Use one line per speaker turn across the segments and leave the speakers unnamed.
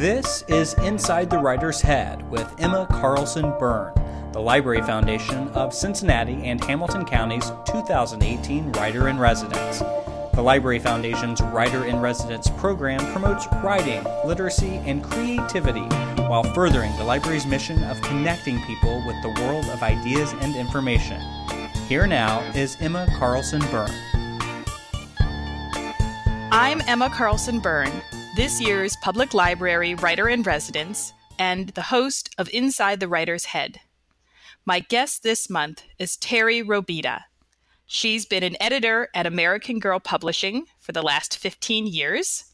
This is Inside the Writer's Head with Emma Carlson Berne, the Library Foundation of Cincinnati and Hamilton County's 2018 Writer in Residence. The Library Foundation's Writer in Residence program promotes writing, literacy, and creativity while furthering the library's mission of connecting people with the world of ideas and information. Here now is Emma Carlson Berne.
I'm Emma Carlson Berne, this year's Public Library Writer in Residence and the host of Inside the Writer's Head. My guest this month is Terry Robita. She's been an editor at American Girl Publishing for the last 15 years.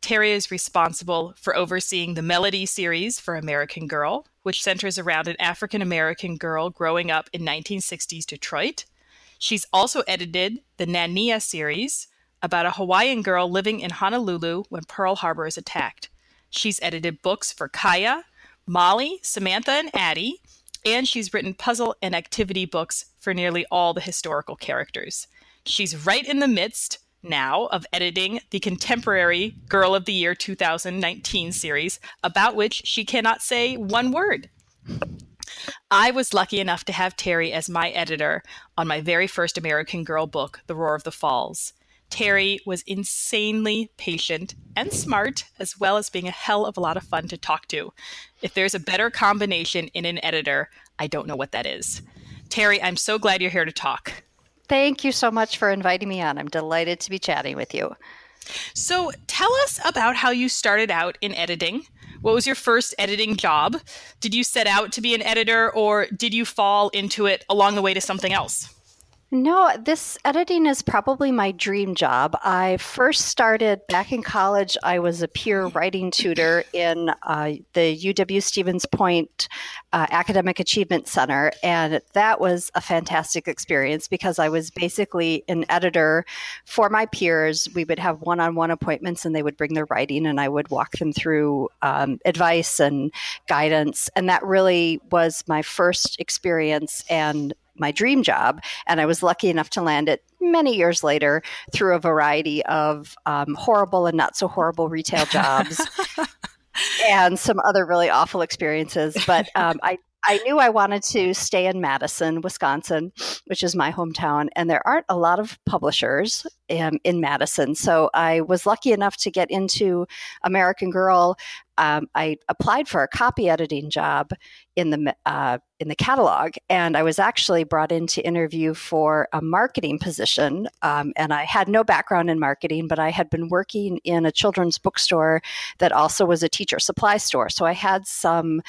Terry is responsible for overseeing the Melody series for American Girl, which centers around an African American girl growing up in 1960s Detroit. She's also edited the Nanea series, about a Hawaiian girl living in Honolulu when Pearl Harbor is attacked. She's edited books for Kaya, Molly, Samantha, and Addie, and she's written puzzle and activity books for nearly all the historical characters. She's right in the midst now of editing the contemporary Girl of the Year 2019 series, about which she cannot say one word. I was lucky enough to have Terry as my editor on my very first American Girl book, The Roar of the Falls. Terry was insanely patient and smart, as well as being a hell of a lot of fun to talk to. If there's a better combination in an editor, I don't know what that is. Terry, I'm so glad you're here to talk.
Thank you so much for inviting me on. I'm delighted to be chatting with you.
So, tell us about how you started out in editing. What was your first editing job? Did you set out to be an editor, or did you fall into it along the way to something else?
No, this editing is probably my dream job. I first started back in college. I was a peer writing tutor in uh, the UW Stevens Point uh, Academic Achievement Center, and that was a fantastic experience because I was basically an editor for my peers. We would have one on one appointments, and they would bring their writing, and I would walk them through um, advice and guidance. And that really was my first experience and my dream job. And I was lucky enough to land it many years later through a variety of um, horrible and not so horrible retail jobs. and some other really awful experiences. But um, I I knew I wanted to stay in Madison, Wisconsin, which is my hometown, and there aren't a lot of publishers um, in Madison. So I was lucky enough to get into American Girl. Um, I applied for a copy editing job in the uh, in the catalog, and I was actually brought in to interview for a marketing position. Um, and I had no background in marketing, but I had been working in a children's bookstore that also was a teacher supply store, so I had some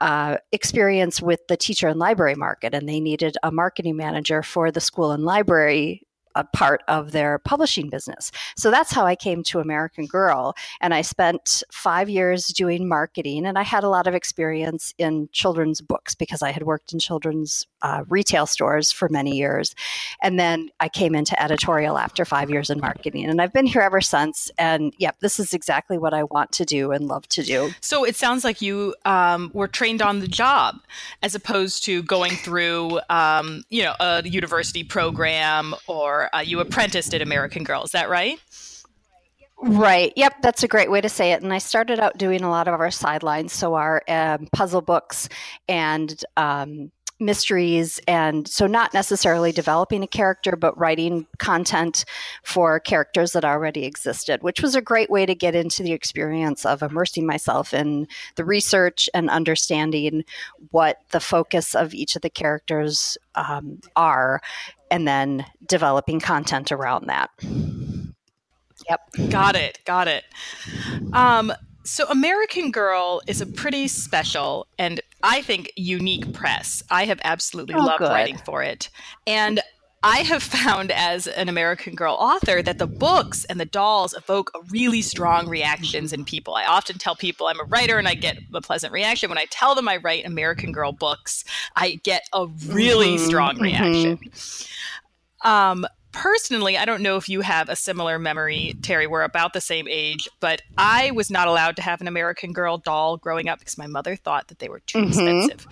uh, experience with the teacher and library market, and they needed a marketing manager for the school and library a part of their publishing business. So that's how I came to American Girl. And I spent five years doing marketing, and I had a lot of experience in children's books because I had worked in children's uh, retail stores for many years. And then I came into editorial after five years in marketing, and I've been here ever since. And yep, this is exactly what I want to do and love to do.
So it sounds like you um, were trained on the job as opposed to going through, um, you know, a university program or uh, you apprenticed at American Girl. Is that right?
Right. Yep. That's a great way to say it. And I started out doing a lot of our sidelines, so our um, puzzle books and um, mysteries, and so not necessarily developing a character, but writing content for characters that already existed, which was a great way to get into the experience of immersing myself in the research and understanding what the focus of each of the characters um, are and then developing content around that.
Yep. Got it. Got it. Um, so, American Girl is a pretty special and I think unique press. I have absolutely oh, loved good. writing for it. And I have found as an American Girl author that the books and the dolls evoke really strong reactions in people. I often tell people I'm a writer and I get a pleasant reaction. When I tell them I write American Girl books, I get a really mm-hmm, strong reaction. Mm-hmm. Um, personally, I don't know if you have a similar memory, Terry. We're about the same age, but I was not allowed to have an American Girl doll growing up because my mother thought that they were too mm-hmm. expensive.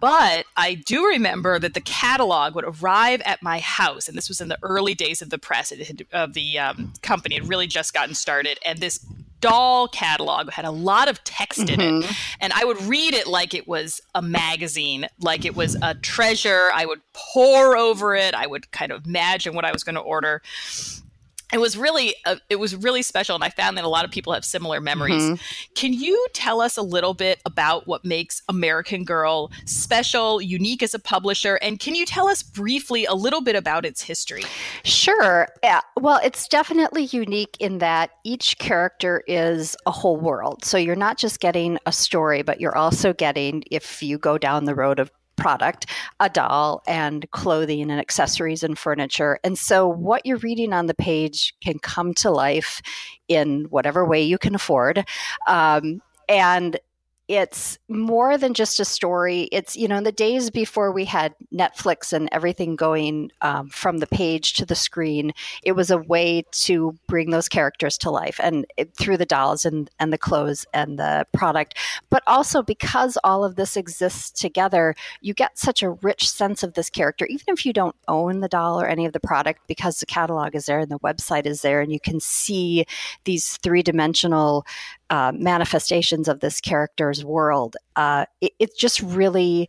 But I do remember that the catalog would arrive at my house, and this was in the early days of the press had, of the um, company. It really just gotten started, and this doll catalog had a lot of text mm-hmm. in it mm-hmm. and i would read it like it was a magazine like it was a treasure i would pore over it i would kind of imagine what i was going to order it was really uh, it was really special and i found that a lot of people have similar memories mm-hmm. can you tell us a little bit about what makes american girl special unique as a publisher and can you tell us briefly a little bit about its history
sure yeah. well it's definitely unique in that each character is a whole world so you're not just getting a story but you're also getting if you go down the road of product, a doll, and clothing and accessories and furniture. And so, what you're reading on the page can come to life in whatever way you can afford. Um, and it's more than just a story. It's, you know, in the days before we had Netflix and everything going um, from the page to the screen, it was a way to bring those characters to life and it, through the dolls and, and the clothes and the product. But also because all of this exists together, you get such a rich sense of this character, even if you don't own the doll or any of the product, because the catalog is there and the website is there and you can see these three dimensional uh, manifestations of this character's world. Uh, it, it's just really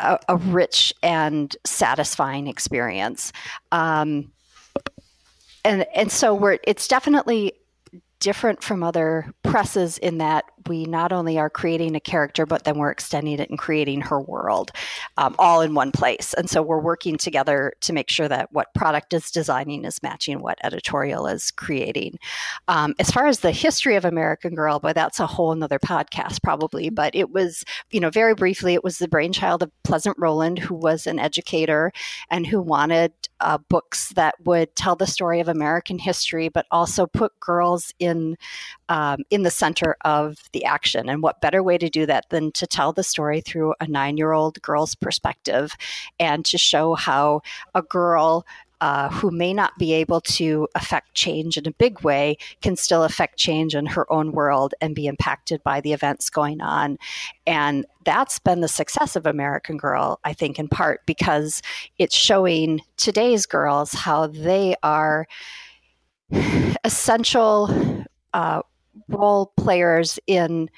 a, a, rich and satisfying experience. Um, and and so we're it's definitely different from other presses in that we not only are creating a character, but then we're extending it and creating her world um, all in one place. And so we're working together to make sure that what product is designing is matching what editorial is creating. Um, as far as the history of American Girl, but that's a whole nother podcast probably. But it was, you know, very briefly, it was the brainchild of Pleasant Rowland, who was an educator and who wanted uh, books that would tell the story of American history, but also put girls in um, in the center of the action. And what better way to do that than to tell the story through a nine year old girl's perspective and to show how a girl uh, who may not be able to affect change in a big way can still affect change in her own world and be impacted by the events going on. And that's been the success of American Girl, I think, in part because it's showing today's girls how they are essential uh, role players in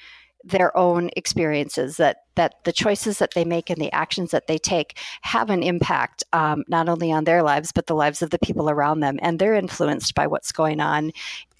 their own experiences that that the choices that they make and the actions that they take have an impact um, not only on their lives but the lives of the people around them. And they're influenced by what's going on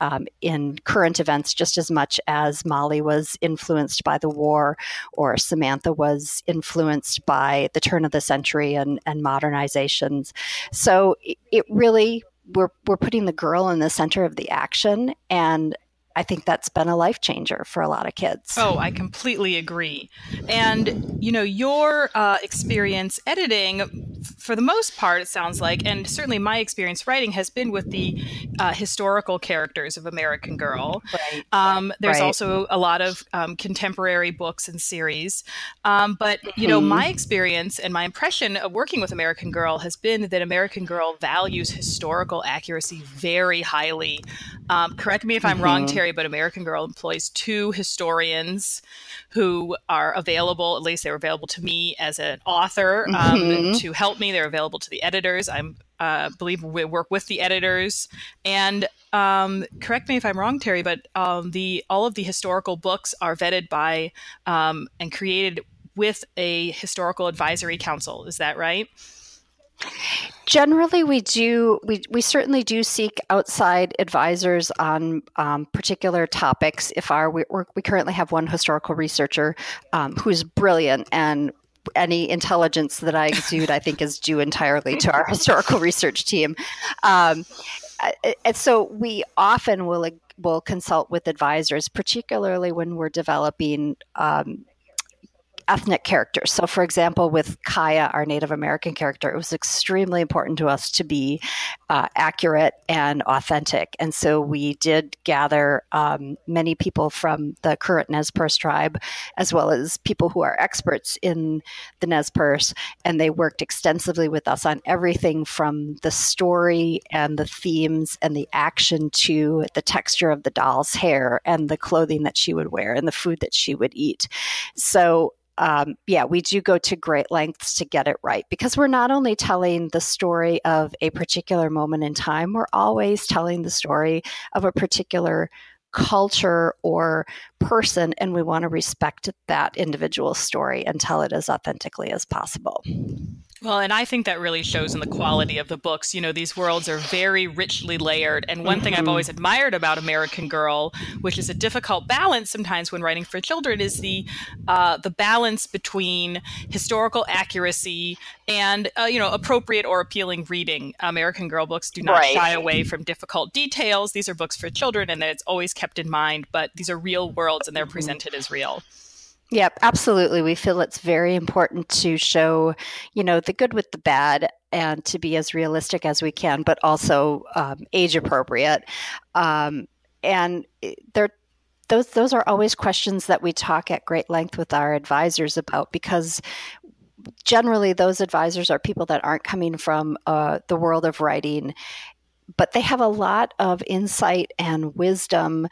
um, in current events just as much as molly was influenced by the war or samantha was influenced by the turn of the century and, and modernizations. So it, really we're, we're putting the girl in the center of the action and I think that's been a life changer for a lot of kids.
Oh, I completely agree. And, you know, your uh, experience editing, for the most part, it sounds like, and certainly my experience writing has been with the uh, historical characters of American Girl. Right. Um, there's right. also a lot of um, contemporary books and series. Um, but, you know, mm-hmm. my experience and my impression of working with American Girl has been that American Girl values historical accuracy very highly. Um, correct me if I'm mm-hmm. wrong, Terry but American Girl employs two historians who are available, at least they were available to me as an author um, mm-hmm. to help me. They're available to the editors. I uh, believe we work with the editors. And um, correct me if I'm wrong, Terry, but um, the all of the historical books are vetted by um, and created with a historical advisory council. Is that right?
Generally, we do. We, we certainly do seek outside advisors on um, particular topics. If our we, we currently have one historical researcher um, who's brilliant and any intelligence that I exude, I think, is due entirely to our historical research team. Um, and so we often will will consult with advisors, particularly when we're developing um, ethnic characters. So, for example, with Kaya, our Native American character, it was extremely important to us to be uh, accurate and authentic. And so we did gather um, many people from the current Nez Perce tribe, as well as people who are experts in the Nez Perce. And they worked extensively with us on everything from the story and the themes and the action to the texture of the doll's hair and the clothing that she would wear and the food that she would eat. So um, yeah, we do go to great lengths to get it right because we're not only telling the story of a particular moment in time, we're always telling the story of a particular culture or person, and we want to respect that individual story and tell it as authentically as possible.
Well, and I think that really shows in the quality of the books. You know, these worlds are very richly layered. And one mm-hmm. thing I've mm-hmm. always admired about American Girl, which is a difficult balance sometimes when writing for children, is the uh, the balance between historical accuracy and uh, you know appropriate or appealing reading. American Girl books do not right. shy away from difficult details. These are books for children, and it's always kept in mind. But these are real worlds, and they're mm-hmm. presented as real.
Yep, absolutely. We feel it's very important to show, you know, the good with the bad and to be as realistic as we can, but also um, age appropriate. Um, and there, those those are always questions that we talk at great length with our advisors about because generally those advisors are people that aren't coming from uh, the world of writing, but they have a lot of insight and wisdom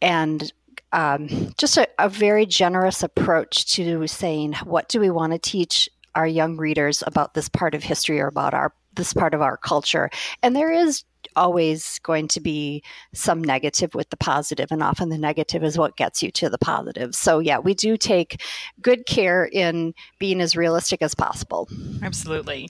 and um, just a, a very generous approach to saying what do we want to teach our young readers about this part of history or about our this part of our culture? And there is always going to be some negative with the positive and often the negative is what gets you to the positive so yeah we do take good care in being as realistic as possible
absolutely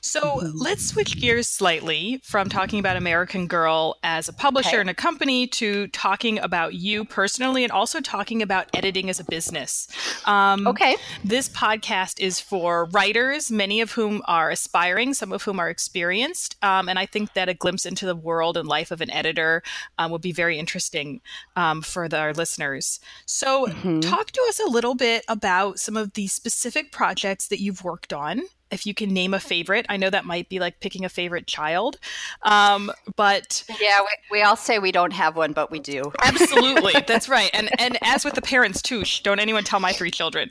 so mm-hmm. let's switch gears slightly from talking about American Girl as a publisher okay. and a company to talking about you personally and also talking about editing as a business.
Um, okay.
This podcast is for writers, many of whom are aspiring, some of whom are experienced. Um, and I think that a glimpse into the world and life of an editor um, would be very interesting um, for the, our listeners. So, mm-hmm. talk to us a little bit about some of the specific projects that you've worked on if you can name a favorite. I know that might be like picking a favorite child, um, but
yeah, we, we, all say we don't have one, but we do.
Absolutely, that's right. And and as with the parents too, don't anyone tell my three children.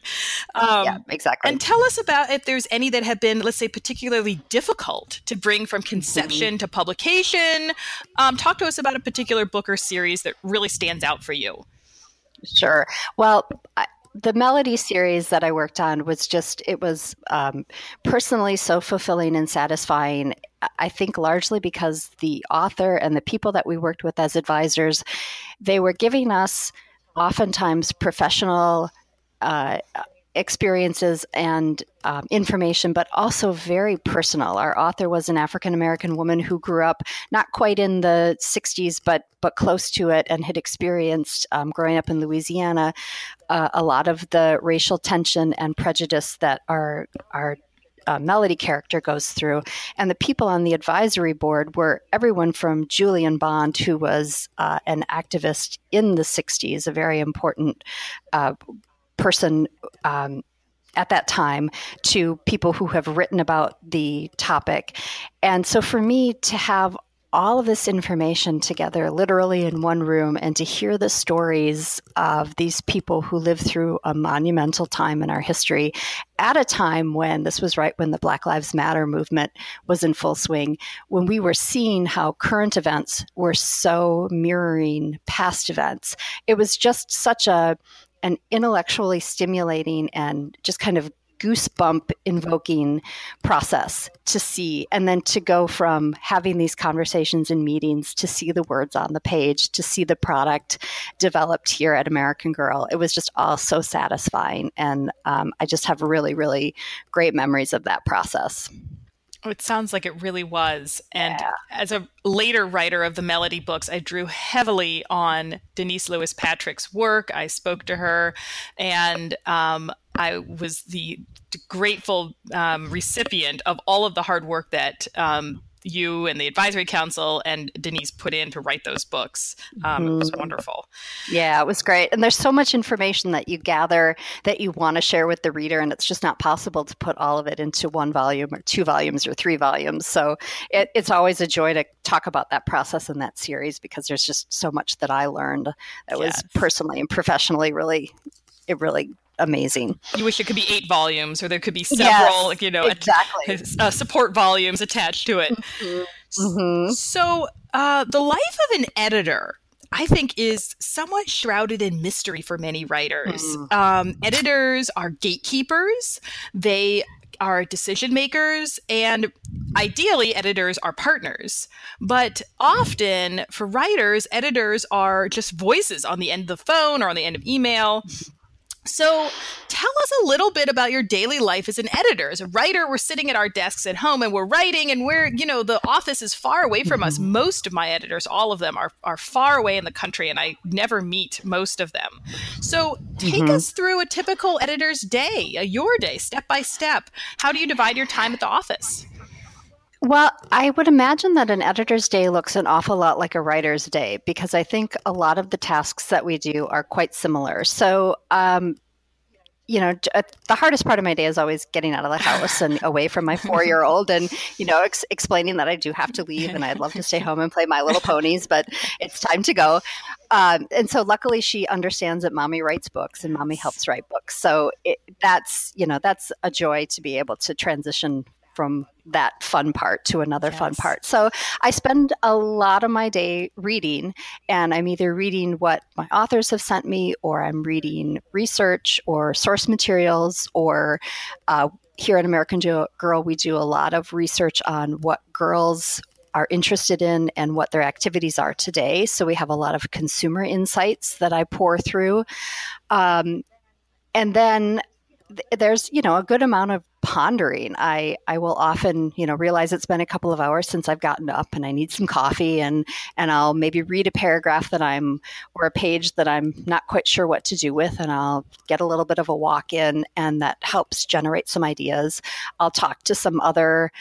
Um, yeah, exactly.
And tell us about if there's any that have been, let's say, particularly difficult to bring from conception mm-hmm. to publication. Um, talk to us about a particular book or series that really stands out for you.
Sure. Well, I, the melody series that I worked on was just, it was um, personally so fulfilling and satisfying. I think largely because the author and the people that we worked with as advisors, they were giving us oftentimes professional uh, experiences and um, information, but also very personal. Our author was an African American woman who grew up not quite in the 60s, but but close to it, and had experienced um, growing up in Louisiana uh, a lot of the racial tension and prejudice that our our uh, Melody character goes through. And the people on the advisory board were everyone from Julian Bond, who was uh, an activist in the 60s, a very important uh, person um, at that time to people who have written about the topic. And so for me to have all of this information together, literally in one room, and to hear the stories of these people who lived through a monumental time in our history at a time when this was right when the Black Lives Matter movement was in full swing, when we were seeing how current events were so mirroring past events. It was just such a an intellectually stimulating and just kind of goosebump invoking process to see and then to go from having these conversations in meetings to see the words on the page to see the product developed here at american girl. It was just all so satisfying. And um, i just have really really great memories of that process
it sounds like it really was. And yeah. as a later writer of the Melody books, I drew heavily on Denise Lewis Patrick's work. I spoke to her, and um, I was the grateful um, recipient of all of the hard work that um, you and the advisory council and Denise put in to write those books. Um, mm It was mm-hmm. wonderful.
Yeah, it was great. And there's so much information that you gather that you want to share with the reader, and it's just not possible to put all of it into one volume or two volumes or three volumes. So it, it's always a joy to talk about that process in that series because there's just so much that I learned that yes. was personally and professionally really, it really amazing.
You wish it could be eight volumes, or there could be several, yes, you know, exactly. uh, support volumes attached to it. Mm-hmm. Mm-hmm. So, uh, the life of an editor. I think is somewhat shrouded in mystery for many writers. Mm. Um, editors are gatekeepers. They are decision makers and ideally editors are partners but often for writers editors are just voices on the end of the phone or on the end of email so, tell us a little bit about your daily life as an editor. As a writer, we're sitting at our desks at home and we're writing, and we're, you know, the office is far away from us. Mm-hmm. Most of my editors, all of them, are, are far away in the country, and I never meet most of them. So, take mm-hmm. us through a typical editor's day, your day, step by step. How do you divide your time at the office?
Well, I would imagine that an editor's day looks an awful lot like a writer's day because I think a lot of the tasks that we do are quite similar. So, um, you know, uh, the hardest part of my day is always getting out of the house and away from my four year old and, you know, ex- explaining that I do have to leave and I'd love to stay home and play My Little Ponies, but it's time to go. Um, and so luckily she understands that mommy writes books and mommy helps write books. So it, that's, you know, that's a joy to be able to transition from that fun part to another yes. fun part. So I spend a lot of my day reading, and I'm either reading what my authors have sent me, or I'm reading research or source materials, or uh, here at American Girl, we do a lot of research on what girls are interested in and what their activities are today. So we have a lot of consumer insights that I pore through. Um, and then there's you know a good amount of pondering. I i will often you know realize it's been a couple of hours since i've gotten up and i need some coffee and and i'll maybe read a paragraph that i'm or a page that i'm not quite sure what to do with and i'll get a little bit of a walk in and that helps generate some ideas. I'll talk to some other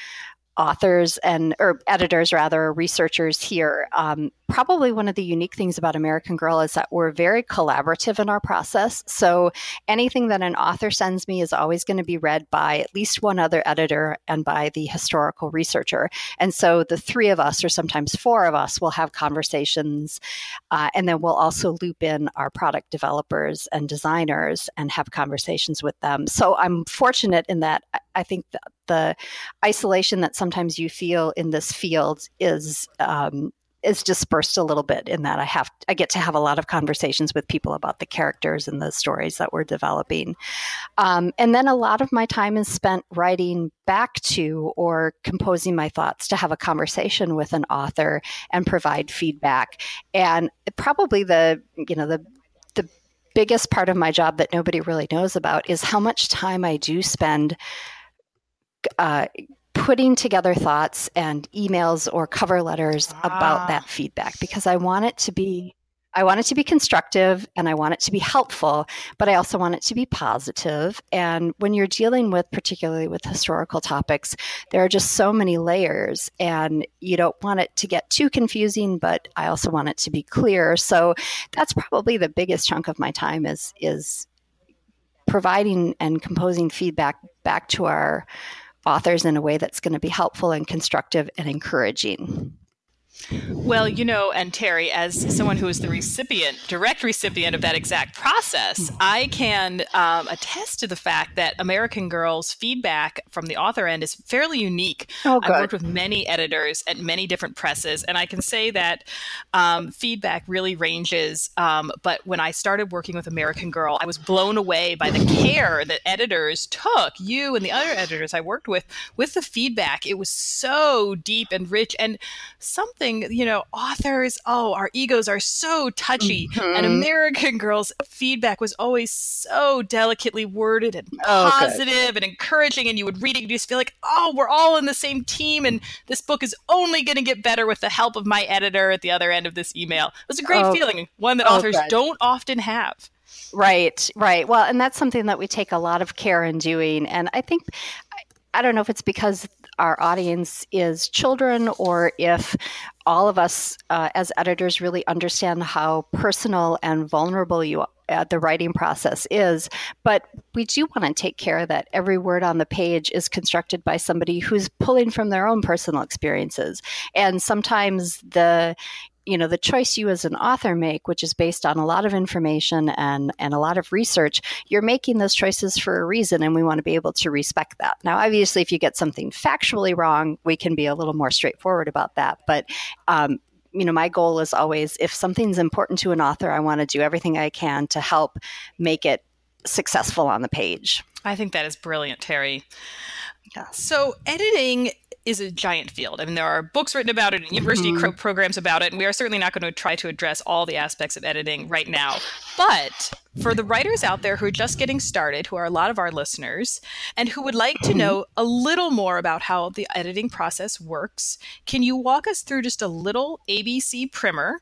authors and or editors rather researchers here. Um, probably one of the unique things about american girl is that we're very collaborative in our process. So anything that an author sends me is always going to be read by at least one other editor and by the historical researcher. And so the three of us or sometimes four of us will have conversations uh, and then we'll also loop in our product developers and designers and have conversations with them. So i'm fortunate in that i think the isolation that sometimes you feel in this field is um, is dispersed a little bit in that I have I get to have a lot of conversations with people about the characters and the stories that we're developing, um, and then a lot of my time is spent writing back to or composing my thoughts to have a conversation with an author and provide feedback. And probably the you know the the biggest part of my job that nobody really knows about is how much time I do spend uh, putting together thoughts and emails or cover letters ah. about that feedback because I want it to be I want it to be constructive and I want it to be helpful, but I also want it to be positive. And when you're dealing with, particularly with historical topics, there are just so many layers, and you don't want it to get too confusing, but I also want it to be clear. So that's probably the biggest chunk of my time is is providing and composing feedback back to our authors in a way that's going to be helpful and constructive and encouraging.
Well, you know, and Terry, as someone who is the recipient, direct recipient of that exact process, I can um, attest to the fact that American Girl's feedback from the author end is fairly unique.
Oh,
I've worked with many editors at many different presses, and I can say that um, feedback really ranges. Um, but when I started working with American Girl, I was blown away by the care that editors took, you and the other editors I worked with, with the feedback. It was so deep and rich and something you know, authors, oh, our egos are so touchy. Mm-hmm. And American Girl's feedback was always so delicately worded and oh, positive and encouraging. And you would read it, you just feel like, oh, we're all in the same team. And this book is only going to get better with the help of my editor at the other end of this email. It was a great oh, feeling, one that authors don't often have.
Right, right. Well, and that's something that we take a lot of care in doing. And I think, I don't know if it's because our audience is children or if all of us uh, as editors really understand how personal and vulnerable you uh, the writing process is. But we do want to take care that every word on the page is constructed by somebody who's pulling from their own personal experiences. And sometimes the you know the choice you as an author make which is based on a lot of information and and a lot of research you're making those choices for a reason and we want to be able to respect that now obviously if you get something factually wrong we can be a little more straightforward about that but um, you know my goal is always if something's important to an author i want to do everything i can to help make it successful on the page.
I think that is brilliant, Terry. Yeah. So editing is a giant field. I mean, there are books written about it and university mm-hmm. programs about it, and we are certainly not going to try to address all the aspects of editing right now. But for the writers out there who are just getting started, who are a lot of our listeners, and who would like to mm-hmm. know a little more about how the editing process works, can you walk us through just a little ABC primer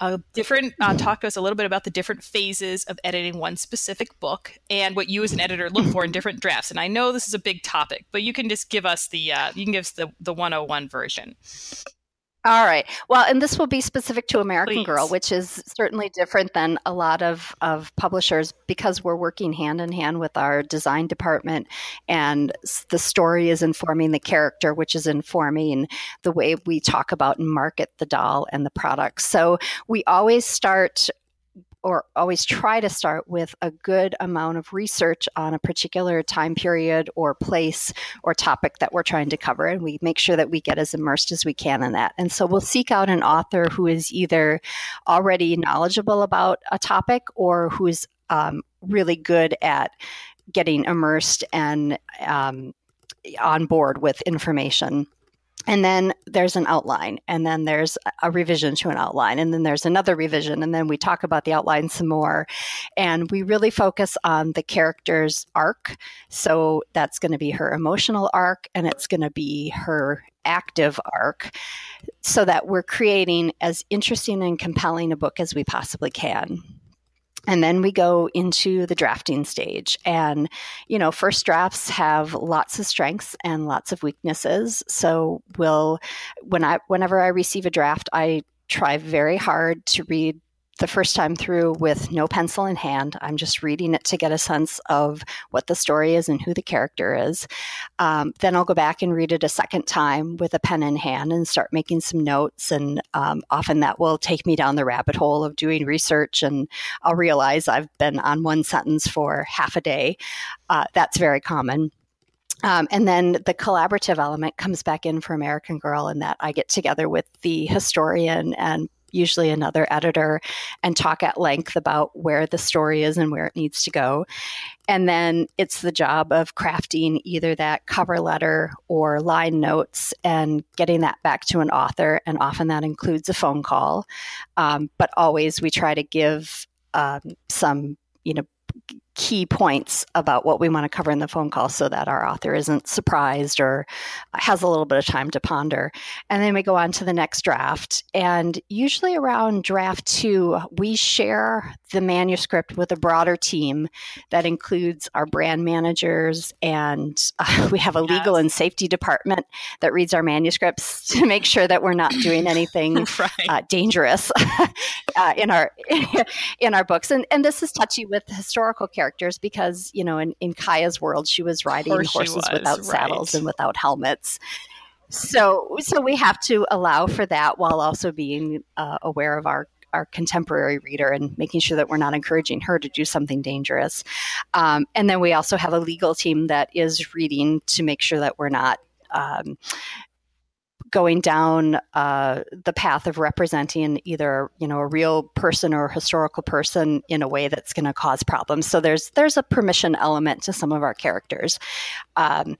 a different uh, talk to us a little bit about the different phases of editing one specific book and what you as an editor look for in different drafts. And i know this is a big topic but you can just give us the uh, you can give us the, the 101 version
all right. Well, and this will be specific to American Please. Girl, which is certainly different than a lot of, of publishers because we're working hand in hand with our design department and the story is informing the character, which is informing the way we talk about and market the doll and the products. So we always start or always try to start with a good amount of research on a particular time period or place or topic that we're trying to cover. And we make sure that we get as immersed as we can in that. And so we'll seek out an author who is either already knowledgeable about a topic or who's um, really good at getting immersed and um, on board with information and then there's an outline and then there's a revision to an outline and then there's another revision and then we talk about the outline some more. And we really focus on the character's arc. So that's going to be her emotional arc and it's going to be her active arc so that we're creating as interesting and compelling a book as we possibly can and then we go into the drafting stage. And, you know, first drafts have lots of strengths and lots of weaknesses. So we'll, when I, whenever I receive a draft, I try very hard to read the first time through with no pencil in hand. I'm just reading it to get a sense of what the story is and who the character is. Um, then I'll go back and read it a second time with a pen in hand and start making some notes. And um, often that will take me down the rabbit hole of doing research, and I'll realize I've been on one sentence for half a day. Uh, that's very common. Um, and then the collaborative element comes back in for American Girl, in that I get together with the historian and usually another editor, and talk at length about where the story is and where it needs to go. And then it's the job of crafting either that cover letter or line notes and getting that back to an author. And often that includes a phone call. Um, but always we try to give um, some, you know, key points about what we want to cover in the phone call so that our author isn't surprised or has a little bit of time to ponder. And then we go on to the next draft. And usually around draft two, we share the manuscript with a broader team that includes our brand managers and uh, we have a legal yes. and safety department that reads our manuscripts to make sure that we're not doing anything right. uh, dangerous uh, in our in our books. And, and this is touchy with historical characters characters because you know in, in Kaya's world she was riding horses was, without right. saddles and without helmets. So so we have to allow for that while also being uh, aware of our our contemporary reader and making sure that we're not encouraging her to do something dangerous. Um, and then we also have a legal team that is reading to make sure that we're not um, going down uh, the path of representing either you know a real person or a historical person in a way that's going to cause problems. So there's there's a permission element to some of our characters. Um,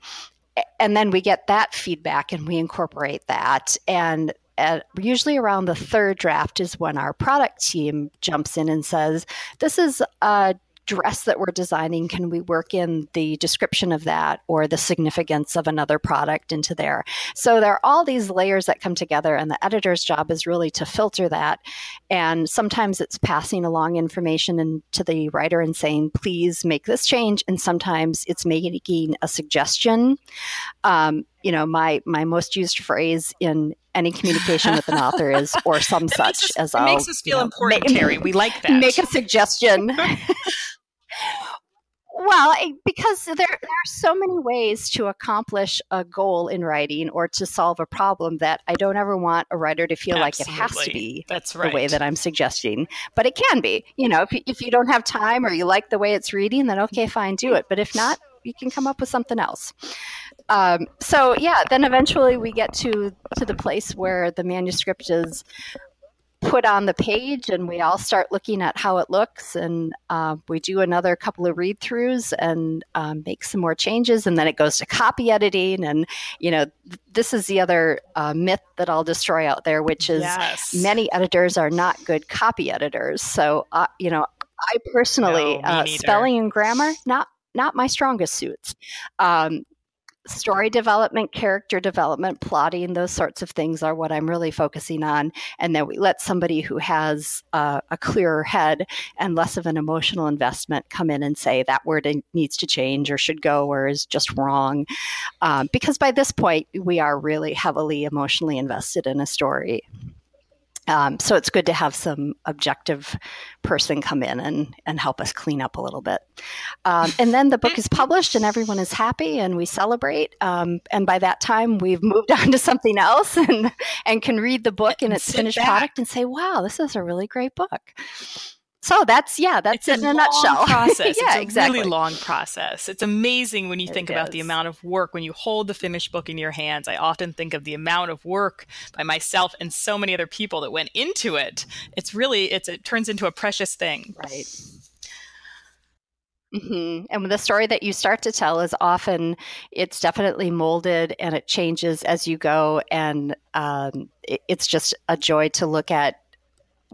and then we get that feedback and we incorporate that and at, usually around the third draft is when our product team jumps in and says this is a dress that we're designing, can we work in the description of that or the significance of another product into there? So there are all these layers that come together, and the editor's job is really to filter that. And sometimes it's passing along information in, to the writer and saying, please make this change. And sometimes it's making a suggestion. Um, you know, my my most used phrase in any communication with an author is or some such
us,
as
it
I'll,
makes us feel you know, important, ma- Terry. We like that.
Make a suggestion. well, because there, there are so many ways to accomplish a goal in writing or to solve a problem that I don't ever want a writer to feel Absolutely. like it has to be
That's right.
the way that I'm suggesting. But it can be. You know, if, if you don't have time or you like the way it's reading, then okay, fine, do it. But if not, you can come up with something else. Um, so yeah, then eventually we get to to the place where the manuscript is put on the page and we all start looking at how it looks and uh, we do another couple of read throughs and um, make some more changes and then it goes to copy editing and you know th- this is the other uh, myth that i'll destroy out there which is
Yes.
many editors are not good copy editors. So uh, you know i personally
No,
uh, spelling and grammar not not my strongest suits. Um, story development, character development, plotting, those sorts of things are what I'm really focusing on. And then we let somebody who has uh, a clearer head and less of an emotional investment come in and say that word needs to change or should go or is just wrong. Um, because by this point, we are really heavily emotionally invested in a story. Um, so it's good to have some objective person come in and, and help us clean up a little bit. Um, and then the book is published and everyone is happy and we celebrate. Um, and by that time, we've moved on to something else and, and can read the book in
And
its finished
back.
product and say, wow, this is a really great book. So that's, yeah, that's
it's
it in a
long
nutshell.
process.
yeah,
it's a
exactly.
really long process. It's amazing when you
It
think about the amount of work when you hold the finished book in your hands. I often think of the amount of work by myself and so many other people that went into it. It's really it's it turns into a precious thing.
Right. Mm-hmm. And the story that you start to tell is often it's definitely molded and it changes as you go, and um, it, it's just a joy to look at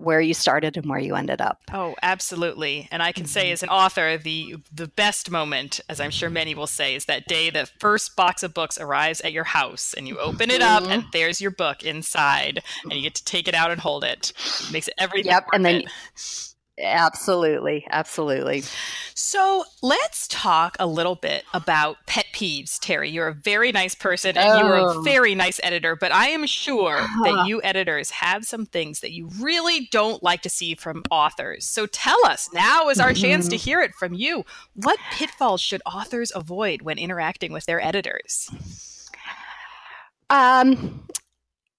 where you started and where you ended up.
Oh, absolutely. And I can
Mm-hmm.
say as an author, the the best moment, as I'm sure many will say, is that day the first box of books arrives at your house and you open it up
Mm-hmm.
and there's your book inside and you get to take it out and hold it. It makes everything
Yep, and then-
it.
Absolutely, absolutely.
So let's talk a little bit about pet peeves, Terry. You're a very nice person and you're a
Oh.
very nice editor, but I am sure that you editors have some things that you really don't like to see from authors. So tell us, now is our chance to
Mm-hmm.
hear it from you. What pitfalls should authors avoid when interacting with their editors?
Um,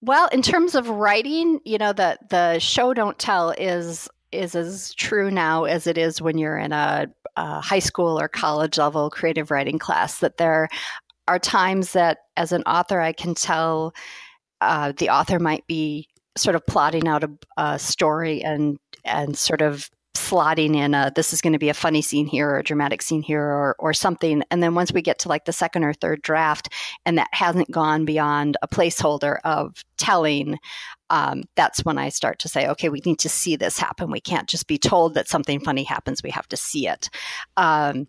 well, in terms of writing, you know, the the show don't tell is is as true now as it is when you're in a, a high school or college level creative writing class. That there are times that, as an author, I can tell uh, the author might be sort of plotting out a, a story and and sort of slotting in a this is going to be a funny scene here or a dramatic scene here or or something. And then once we get to like the second or third draft and that hasn't gone beyond a placeholder of telling um, that's when i start to say okay we need to see this happen. We can't just be told that something funny happens. We have to see it. Um,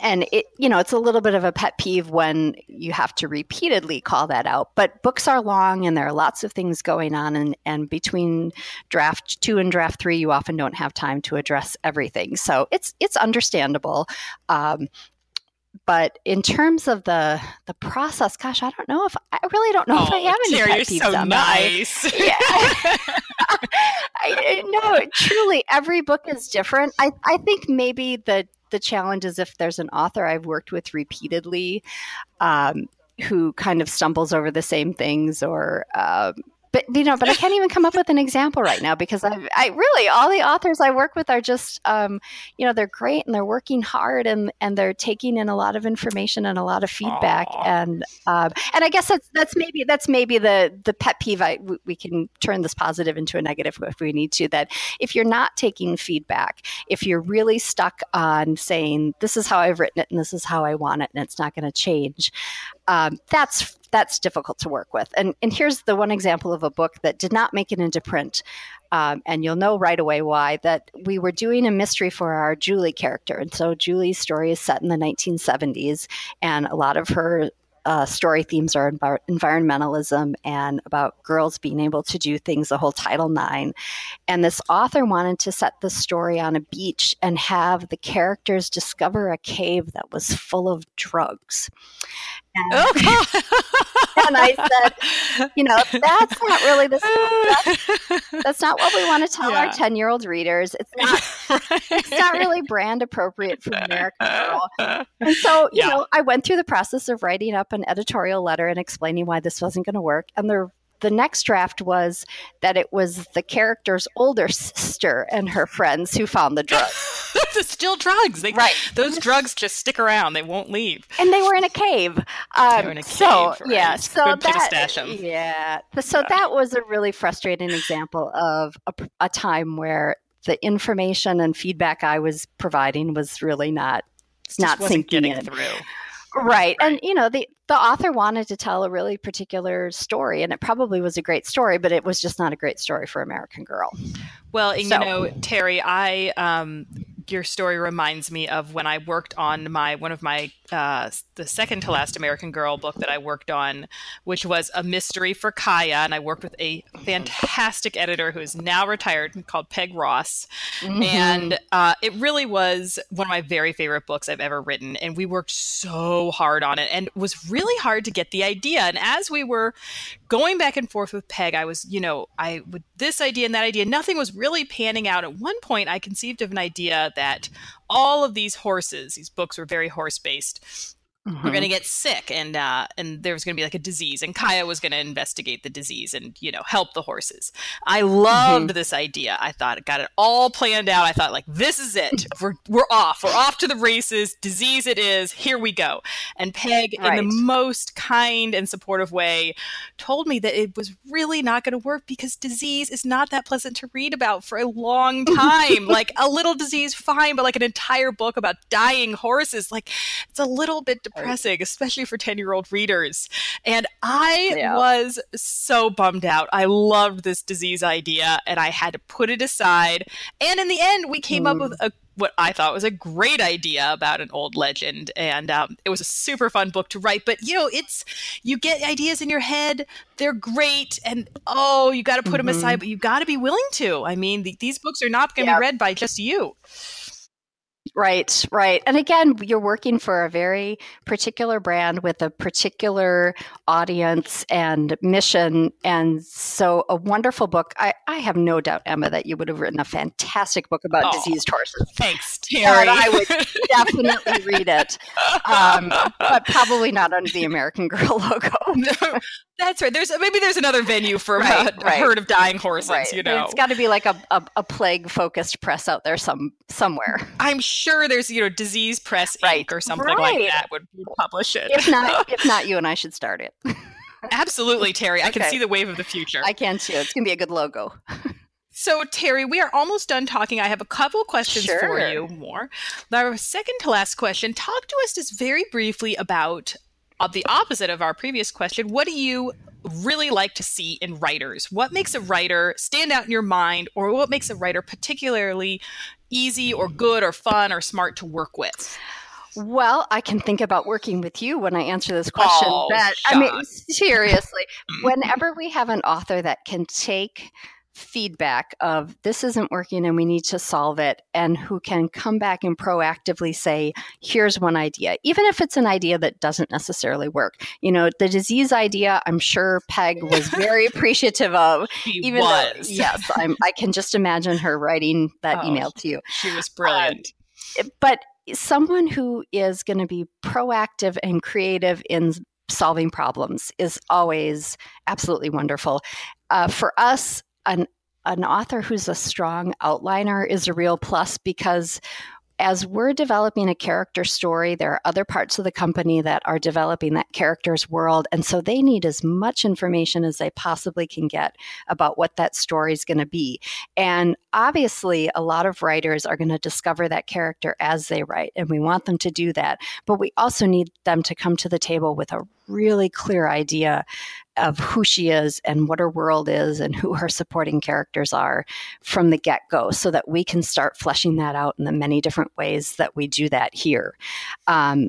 and it you know it's a little bit of a pet peeve when you have to repeatedly call that out but books are long and there are lots of things going on and and between draft 2 and draft 3 you often don't have time to address everything. So it's it's understandable. Um, but in terms of the the process gosh i don't know if i really don't know if i have any
Oh, Terry,
pet
you're
peeves
so
Emma. I-
nice.
yeah. I no, truly, every book is different. I, I think maybe the the challenge is if there's an author I've worked with repeatedly, um, who kind of stumbles over the same things, or um, but you know, but I can't even come up with an example right now because I, I really all the authors I work with are just, um, you know, they're great and they're working hard and and they're taking in a lot of information and a lot of feedback
Aw.
and um, and I guess that's that's maybe that's maybe the the pet peeve. I we, we can turn this positive into a negative if we need to. That if you're not taking feedback, if you're really stuck on saying this is how I've written it and this is how I want it and it's not going to change, um, that's that's difficult to work with. And and here's the one example of a book that did not make it into print. Um, and you'll know right away why that we were doing a mystery for our Julie character. And so Julie's story is set in the 1970s, and a lot of her uh, story themes are envir- environmentalism and about girls being able to do things, the whole Title IX. And this author wanted to set the story on a beach and have the characters discover a cave that was full of drugs. Oh, and, and I said, you know, that's not really the that's, that's not what we want to tell
Yeah.
our 10 year old readers. It's not it's not really brand appropriate for American Girl. And so, you
Yeah.
know, I went through the process of writing up an editorial letter and explaining why this wasn't going to work. And the the next draft was that it was the character's older sister and her friends who found the drugs.
Still drugs. They,
Right.
Those drugs just stick around. They won't leave.
and they were in a cave. Um,
were in a
so
cave,
yeah, so
Good
that yeah, so that was a really frustrating example of a, a time where the information and feedback I was providing was really not not sinking
getting
in.
through.
Right. And you know, the the author wanted to tell a really particular story and it probably was a great story, but it was just not a great story for American Girl.
Well, and
So-
you know, Terry, I um, your story reminds me of when I worked on my one of my uh, the second to last American Girl book that I worked on, which was a mystery for Kaya, and I worked with a fantastic editor who is now retired called Peg Ross,
Mm-hmm.
and uh, it really was one of my very favorite books I've ever written. And we worked so hard on it, and it was really hard to get the idea. And as we were going back and forth with Peg, I was, you know, I with this idea and that idea, nothing was really panning out. At one point, I conceived of an idea that all of these horses, these books were very horse based,
Mhm.
were going to get sick and uh, and there was going to be like a disease and Kaya was going to investigate the disease and you know help the horses. I loved this idea. I thought it got it all planned out. I thought like this is it. We're we're off. We're off to the races. Disease it is. Here we go. And Peg in the most kind and supportive way told me that it was really not going to work because disease is not that pleasant to read about for a long time. like a little disease fine, but like an entire book about dying horses like it's a little bit depressing, especially for 10 year old readers. And I
Yeah.
was so bummed out. I loved this disease idea and I had to put it aside. And in the end, we came up
Mm.
with a what I thought was a great idea about an old legend, and um, it was a super fun book to write. But you know, it's you get ideas in your head; they're great, and oh, you got to put them
Mhm.
aside, but you got to be willing to. I mean, the, these books are not going to be read by just you.
Right, right. And again, you're working for a very particular brand with a particular audience and mission. And so, a wonderful book. I, I have no doubt, Emma, that you would have written a fantastic book about
Oh.
diseased horses.
Thanks,
And
Terry.
I would definitely read it, um, but probably not under the American Girl logo.
No, that's right. There's maybe there's another venue for
Right,
a, a herd of dying horses.
Right.
You know,
It's got to be like a, a, a plague focused press out there some somewhere.
I'm sure there's you know Disease Press Inc.
Right,
or something like that would publish it.
If not, if not, you and I should start it.
Absolutely, Terry. I can see the wave of the future.
I can too. It's going to be a good logo.
So, Terry, we are almost done talking. I have a couple questions for you more. Our second to last question talk to us just very briefly about uh, the opposite of our previous question. What do you really like to see in writers? What makes a writer stand out in your mind, or what makes a writer particularly easy or good or fun or smart to work with?
Well, I can think about working with you when I answer this question.
Oh,
but I mean, seriously, whenever we have an author that can take feedback of this isn't working and we need to solve it, and who can come back and proactively say, here's one idea, even if it's an idea that doesn't necessarily work. You know, the disease idea, I'm sure Peg was very appreciative of.
She
Even
was.
though, yes, I'm, I can just imagine her writing that
Oh.
email to you
She was brilliant.
but someone who is going to be proactive and creative in solving problems is always absolutely wonderful. Uh, for us, an an author who's a strong outliner is a real plus because as we're developing a character story, there are other parts of the company that are developing that character's world. And so they need as much information as they possibly can get about what that story is going to be. And obviously, a lot of writers are going to discover that character as they write, and we want them to do that. But we also need them to come to the table with a really clear idea of who she is and what her world is and who her supporting characters are from the get go so that we can start fleshing that out in the many different ways that we do that here. Um,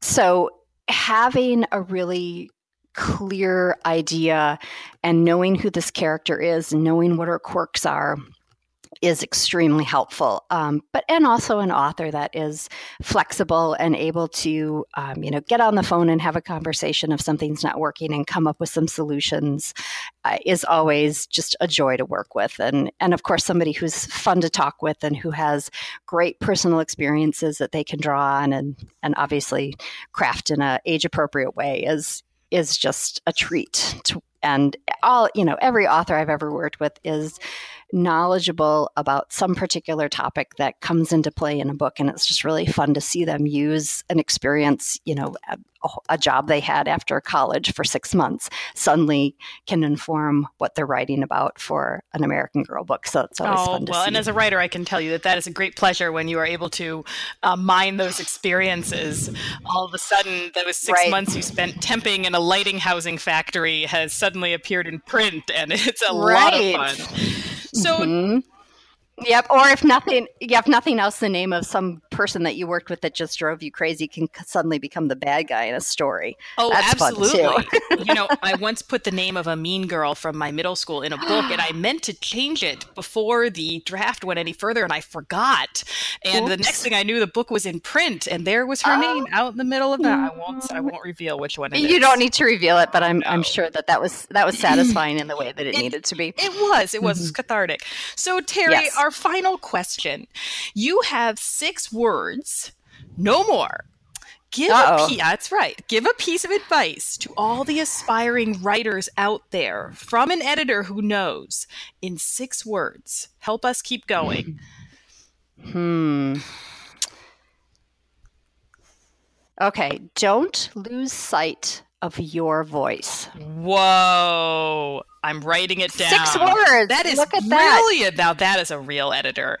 so, having a really clear idea and knowing who this character is, knowing what her quirks are, is extremely helpful. Um, but and also an author that is flexible and able to, um, you know, get on the phone and have a conversation if something's not working and come up with some solutions uh, is always just a joy to work with. And and of course, somebody who's fun to talk with and who has great personal experiences that they can draw on and and obviously craft in a age appropriate way is is just a treat to and all you know every author i've ever worked with is knowledgeable about some particular topic that comes into play in a book and it's just really fun to see them use an experience you know a, a job they had after college for six months suddenly can inform what they're writing about for an american girl book so it's always
oh,
fun to see.
well
see.
and as a writer i can tell you that that is a great pleasure when you are able to uh, mine those experiences all of a sudden those six
Right.
months you spent temping in a lighting housing factory has suddenly appeared in print and it's a
Right.
lot of fun so
Mhm. Yep. Or if nothing, yeah, if nothing else, the name of some person that you worked with that just drove you crazy can suddenly become the bad guy in a story.
Oh,
That's
absolutely. you know, I once put the name of a mean girl from my middle school in a book, and I meant to change it before the draft went any further, and I forgot. And the next thing I knew, the book was in print, and there was her
Oh.
name out in the middle of that. I won't. I won't reveal which one it is.
You don't need to reveal it, but I'm I'm sure that that was that was satisfying in the way that it, needed to be.
It was. It was cathartic. So, Terry,
Mm-hmm. Yes.
our final question. You have six words, no more. Give a piece, that's right. Give a piece of advice to all the aspiring writers out there from an editor who knows in six words. Help us keep going.
Hmm. Okay. Don't lose sight of your voice.
Whoa. I'm writing it down.
Six words.
That is
Look at that.
brilliant. Now that is a real editor.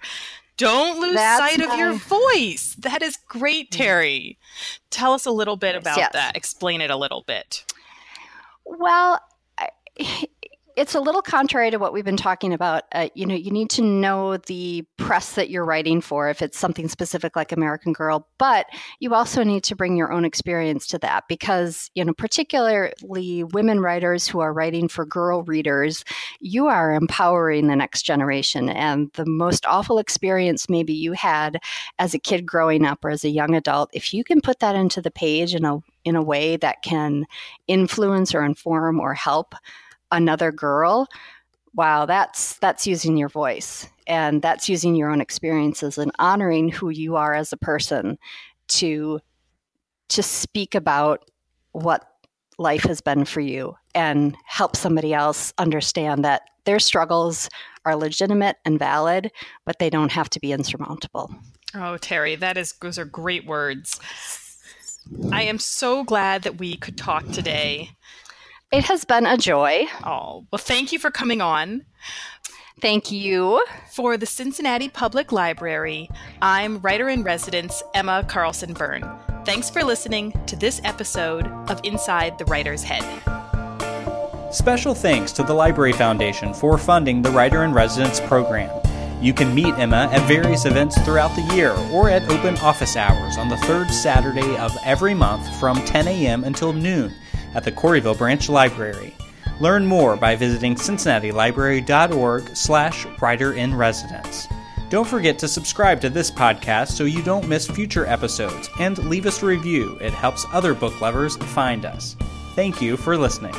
Don't lose
That's
sight of your voice. That is great, mm. Terry. Tell us a little bit about
Yes.
that. Explain it a little bit.
Well, I- it's a little contrary to what we've been talking about. Uh, you know, you need to know the press that you're writing for if it's something specific like American Girl, but you also need to bring your own experience to that because, you know, particularly women writers who are writing for girl readers, you are empowering the next generation. And the most awful experience maybe you had as a kid growing up or as a young adult, if you can put that into the page in a in a way that can influence or inform or help another girl wow that's that's using your voice and that's using your own experiences and honoring who you are as a person to to speak about what life has been for you and help somebody else understand that their struggles are legitimate and valid but they don't have to be insurmountable
Oh, Terry, that is those are great words. I am so glad that we could talk today.
It has been a joy
Oh, well, thank you for coming on.
thank you
For the Cincinnati Public Library, I'm writer in residence Emma Carlson Berne. Thanks for listening to this episode of Inside the Writer's Head.
Special thanks to the Library Foundation for funding the Writer in Residence program. You can meet Emma at various events throughout the year or at open office hours on the third Saturday of every month from 10 a.m. until noon at the Corryville Branch Library. Learn more by visiting cincinnatilibrary.org slash writer in residence. Don't forget to subscribe to this podcast so you don't miss future episodes and leave us a review. It helps other book lovers find us. Thank you for listening.